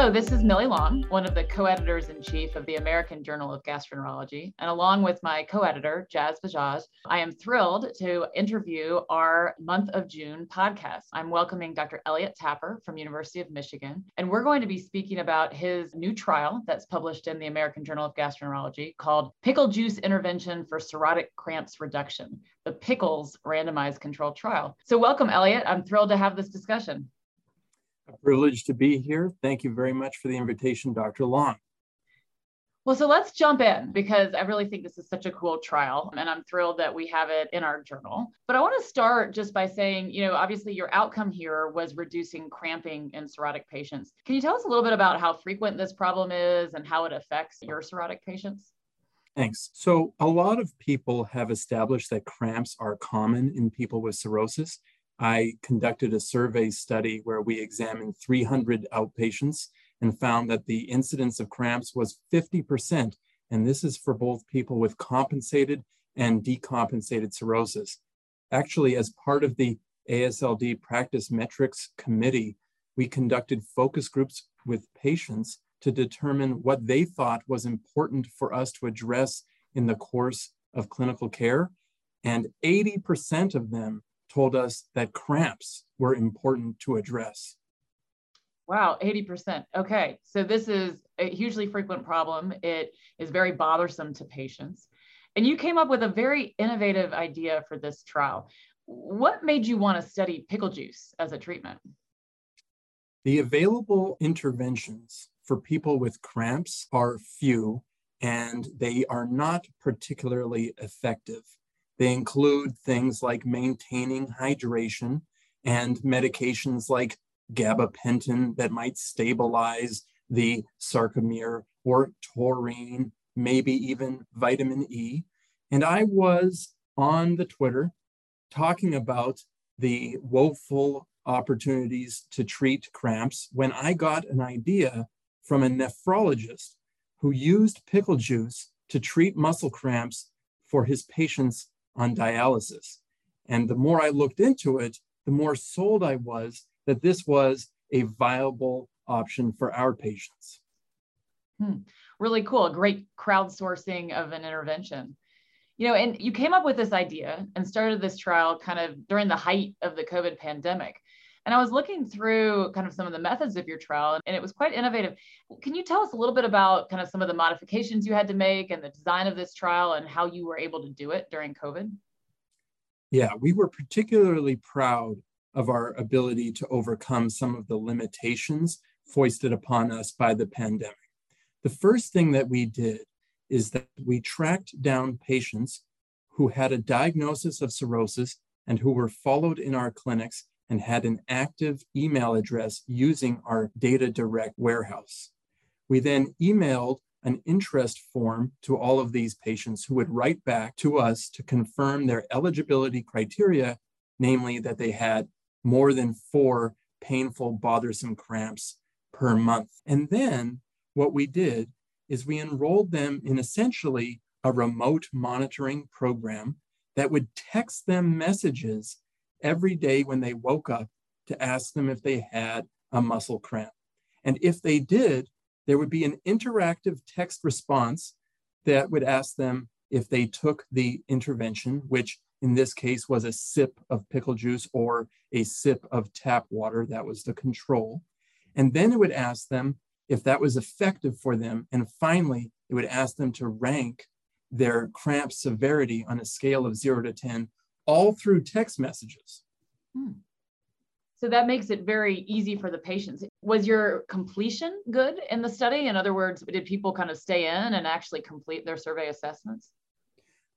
Hello, this is Millie Long, one of the co editors in chief of the American Journal of Gastroenterology. And along with my co editor, Jaz Bajaj, I am thrilled to interview our month of June podcast. I'm welcoming Dr. Elliot Tapper from University of Michigan. And we're going to be speaking about his new trial that's published in the American Journal of Gastroenterology called Pickle Juice Intervention for Cirrhotic Cramps Reduction, the PICKLES randomized controlled trial. So, welcome, Elliot. I'm thrilled to have this discussion. A privilege to be here. Thank you very much for the invitation, Dr. Long. Well, so let's jump in because I really think this is such a cool trial and I'm thrilled that we have it in our journal. But I want to start just by saying, you know, obviously your outcome here was reducing cramping in cirrhotic patients. Can you tell us a little bit about how frequent this problem is and how it affects your cirrhotic patients? Thanks. So, a lot of people have established that cramps are common in people with cirrhosis. I conducted a survey study where we examined 300 outpatients and found that the incidence of cramps was 50%. And this is for both people with compensated and decompensated cirrhosis. Actually, as part of the ASLD practice metrics committee, we conducted focus groups with patients to determine what they thought was important for us to address in the course of clinical care. And 80% of them told us that cramps were important to address. Wow, 80%. Okay, so this is a hugely frequent problem. It is very bothersome to patients. And you came up with a very innovative idea for this trial. What made you want to study pickle juice as a treatment? The available interventions for people with cramps are few and they are not particularly effective. They include things like maintaining hydration and medications like gabapentin that might stabilize the sarcomere or taurine, maybe even vitamin E. And I was on the Twitter talking about the woeful opportunities to treat cramps when I got an idea from a nephrologist who used pickle juice to treat muscle cramps for his patients on dialysis. And the more I looked into it, the more sold I was that this was a viable option for our patients. Hmm. Really cool. Great crowdsourcing of an intervention. You know, and you came up with this idea and started this trial kind of during the height of the COVID pandemic. And I was looking through kind of some of the methods of your trial, and it was quite innovative. Can you tell us a little bit about kind of some of the modifications you had to make and the design of this trial and how you were able to do it during COVID? Yeah, we were particularly proud of our ability to overcome some of the limitations foisted upon us by the pandemic. The first thing that we did is that we tracked down patients who had a diagnosis of cirrhosis and who were followed in our clinics and had an active email address using our Data Direct warehouse. We then emailed an interest form to all of these patients who would write back to us to confirm their eligibility criteria, namely that they had more than four painful, bothersome cramps per month. And then what we did is we enrolled them in essentially a remote monitoring program that would text them messages every day when they woke up to ask them if they had a muscle cramp. And if they did, there would be an interactive text response that would ask them if they took the intervention, which in this case was a sip of pickle juice or a sip of tap water, that was the control. And then it would ask them if that was effective for them. And finally, it would ask them to rank their cramp severity on a scale of zero to 10 all through text messages. Hmm. So that makes it very easy for the patients. Was your completion good in the study? In other words, did people kind of stay in and actually complete their survey assessments?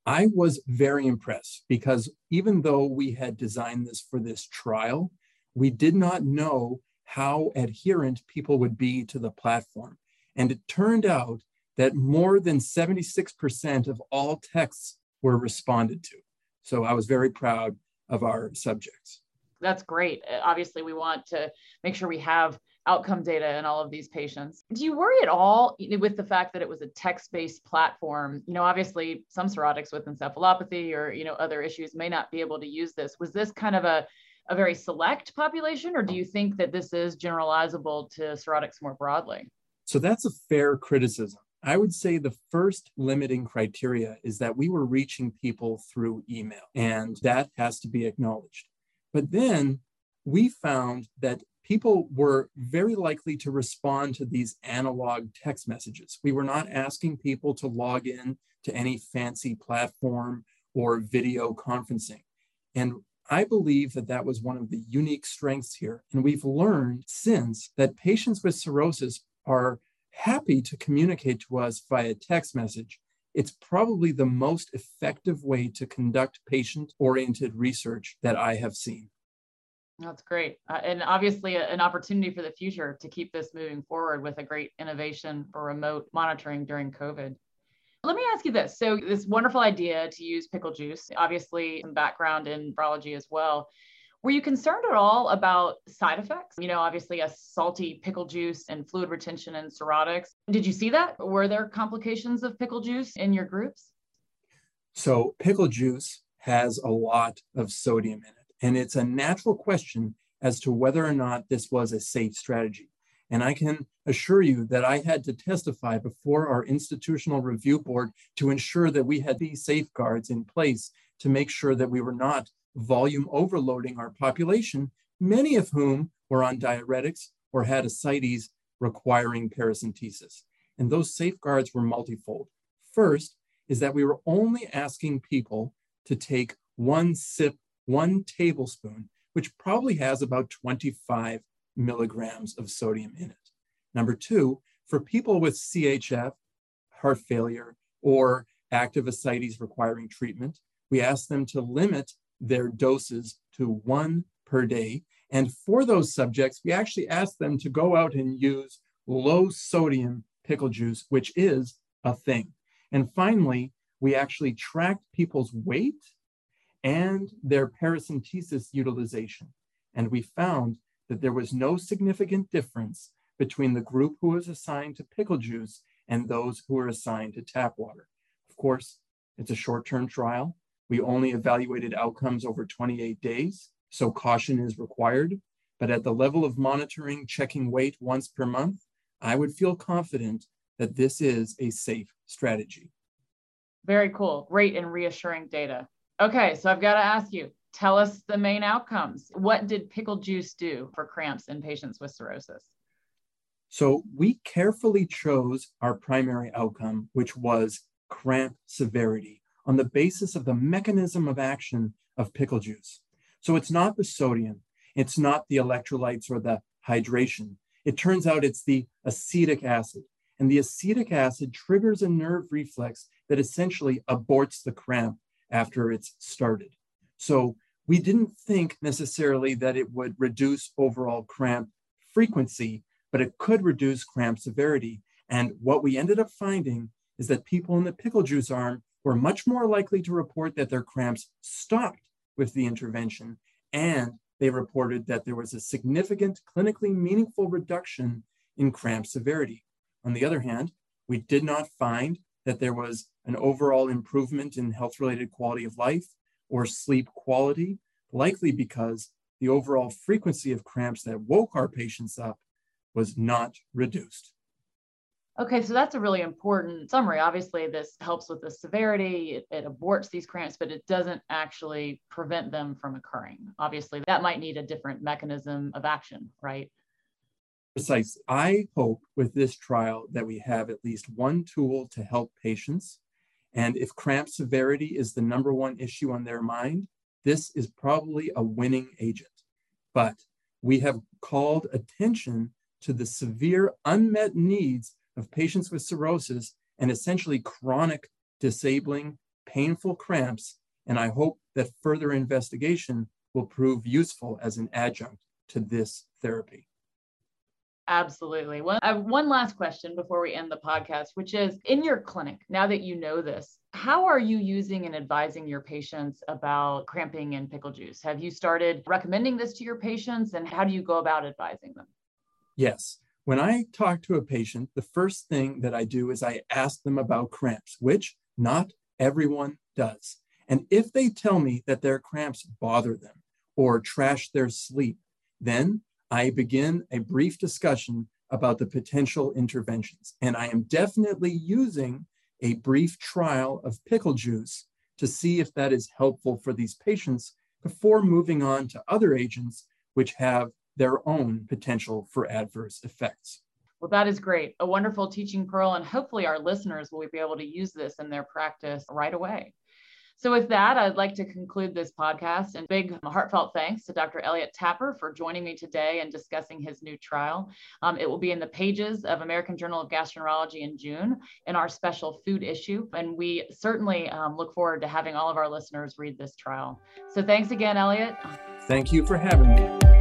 I was very impressed because even though we had designed this for this trial, we did not know how adherent people would be to the platform. And it turned out that more than 76% of all texts were responded to. So I was very proud of our subjects. That's great. Uh, obviously, we want to make sure we have outcome data in all of these patients. Do you worry at all with the fact that it was a text-based platform? You know, obviously some cirrhotics with encephalopathy or, you know, other issues may not be able to use this. Was this kind of a, a very select population, or do you think that this is generalizable to cirrhotics more broadly? So that's a fair criticism. I would say the first limiting criteria is that we were reaching people through email, and that has to be acknowledged. But then we found that people were very likely to respond to these analog text messages. We were not asking people to log in to any fancy platform or video conferencing. And I believe that that was one of the unique strengths here. And we've learned since that patients with cirrhosis are happy to communicate to us via text message. It's probably the most effective way to conduct patient oriented research that I have seen. That's great. Uh, and obviously, a, an opportunity for the future to keep this moving forward with a great innovation for remote monitoring during COVID. Let me ask you this. So, this wonderful idea to use pickle juice, obviously, some background in virology as well. Were you concerned at all about side effects? You know, obviously, a salty pickle juice and fluid retention and cirrhotics. Did you see that? Were there complications of pickle juice in your groups? So, pickle juice has a lot of sodium in it. And it's a natural question as to whether or not this was a safe strategy. And I can assure you that I had to testify before our institutional review board to ensure that we had these safeguards in place to make sure that we were not volume overloading our population, many of whom were on diuretics or had ascites requiring paracentesis. And those safeguards were multifold. First is that we were only asking people to take one sip one tablespoon, which probably has about 25 milligrams of sodium in it. Number two, for people with CHF, heart failure, or active ascites requiring treatment, we asked them to limit their doses to one per day. And for those subjects, we actually asked them to go out and use low sodium pickle juice, which is a thing. And finally, we actually tracked people's weight and their paracentesis utilization. And we found that there was no significant difference between the group who was assigned to pickle juice and those who were assigned to tap water. Of course, it's a short term trial. We only evaluated outcomes over 28 days, so caution is required. But at the level of monitoring, checking weight once per month, I would feel confident that this is a safe strategy. Very cool. Great and reassuring data. Okay, so I've got to ask you tell us the main outcomes. What did pickle juice do for cramps in patients with cirrhosis? So we carefully chose our primary outcome, which was cramp severity, on the basis of the mechanism of action of pickle juice. So it's not the sodium, it's not the electrolytes or the hydration. It turns out it's the acetic acid. And the acetic acid triggers a nerve reflex that essentially aborts the cramp after it's started. So we didn't think necessarily that it would reduce overall cramp frequency, but it could reduce cramp severity. And what we ended up finding is that people in the pickle juice arm were much more likely to report that their cramps stopped with the intervention. And they reported that there was a significant clinically meaningful reduction in cramp severity. On the other hand, we did not find that there was an overall improvement in health related quality of life or sleep quality, likely because the overall frequency of cramps that woke our patients up was not reduced. Okay, so that's a really important summary. Obviously, this helps with the severity, it, it, aborts these cramps, but it doesn't actually prevent them from occurring. Obviously, that might need a different mechanism of action, right? Precise. I hope with this trial that we have at least one tool to help patients. And if cramp severity is the number one issue on their mind, this is probably a winning agent. But we have called attention to the severe unmet needs of patients with cirrhosis and essentially chronic, disabling, painful cramps. And I hope that further investigation will prove useful as an adjunct to this therapy. Absolutely. Well, I have one last question before we end the podcast, which is in your clinic, now that you know this, how are you using and advising your patients about cramping and pickle juice? Have you started recommending this to your patients and how do you go about advising them? Yes. When I talk to a patient, the first thing that I do is I ask them about cramps, which not everyone does. And if they tell me that their cramps bother them, or trash their sleep. Then I begin a brief discussion about the potential interventions. And I am definitely using a brief trial of pickle juice to see if that is helpful for these patients before moving on to other agents which have their own potential for adverse effects. Well, that is great. A wonderful teaching pearl, and hopefully our listeners will be able to use this in their practice right away. So, with that, I'd like to conclude this podcast and big heartfelt thanks to Dr. Elliot Tapper for joining me today and discussing his new trial. Um, it will be in the pages of American Journal of Gastroenterology in June in our special food issue. And we certainly um, look forward to having all of our listeners read this trial. So, thanks again, Elliot. Thank you for having me.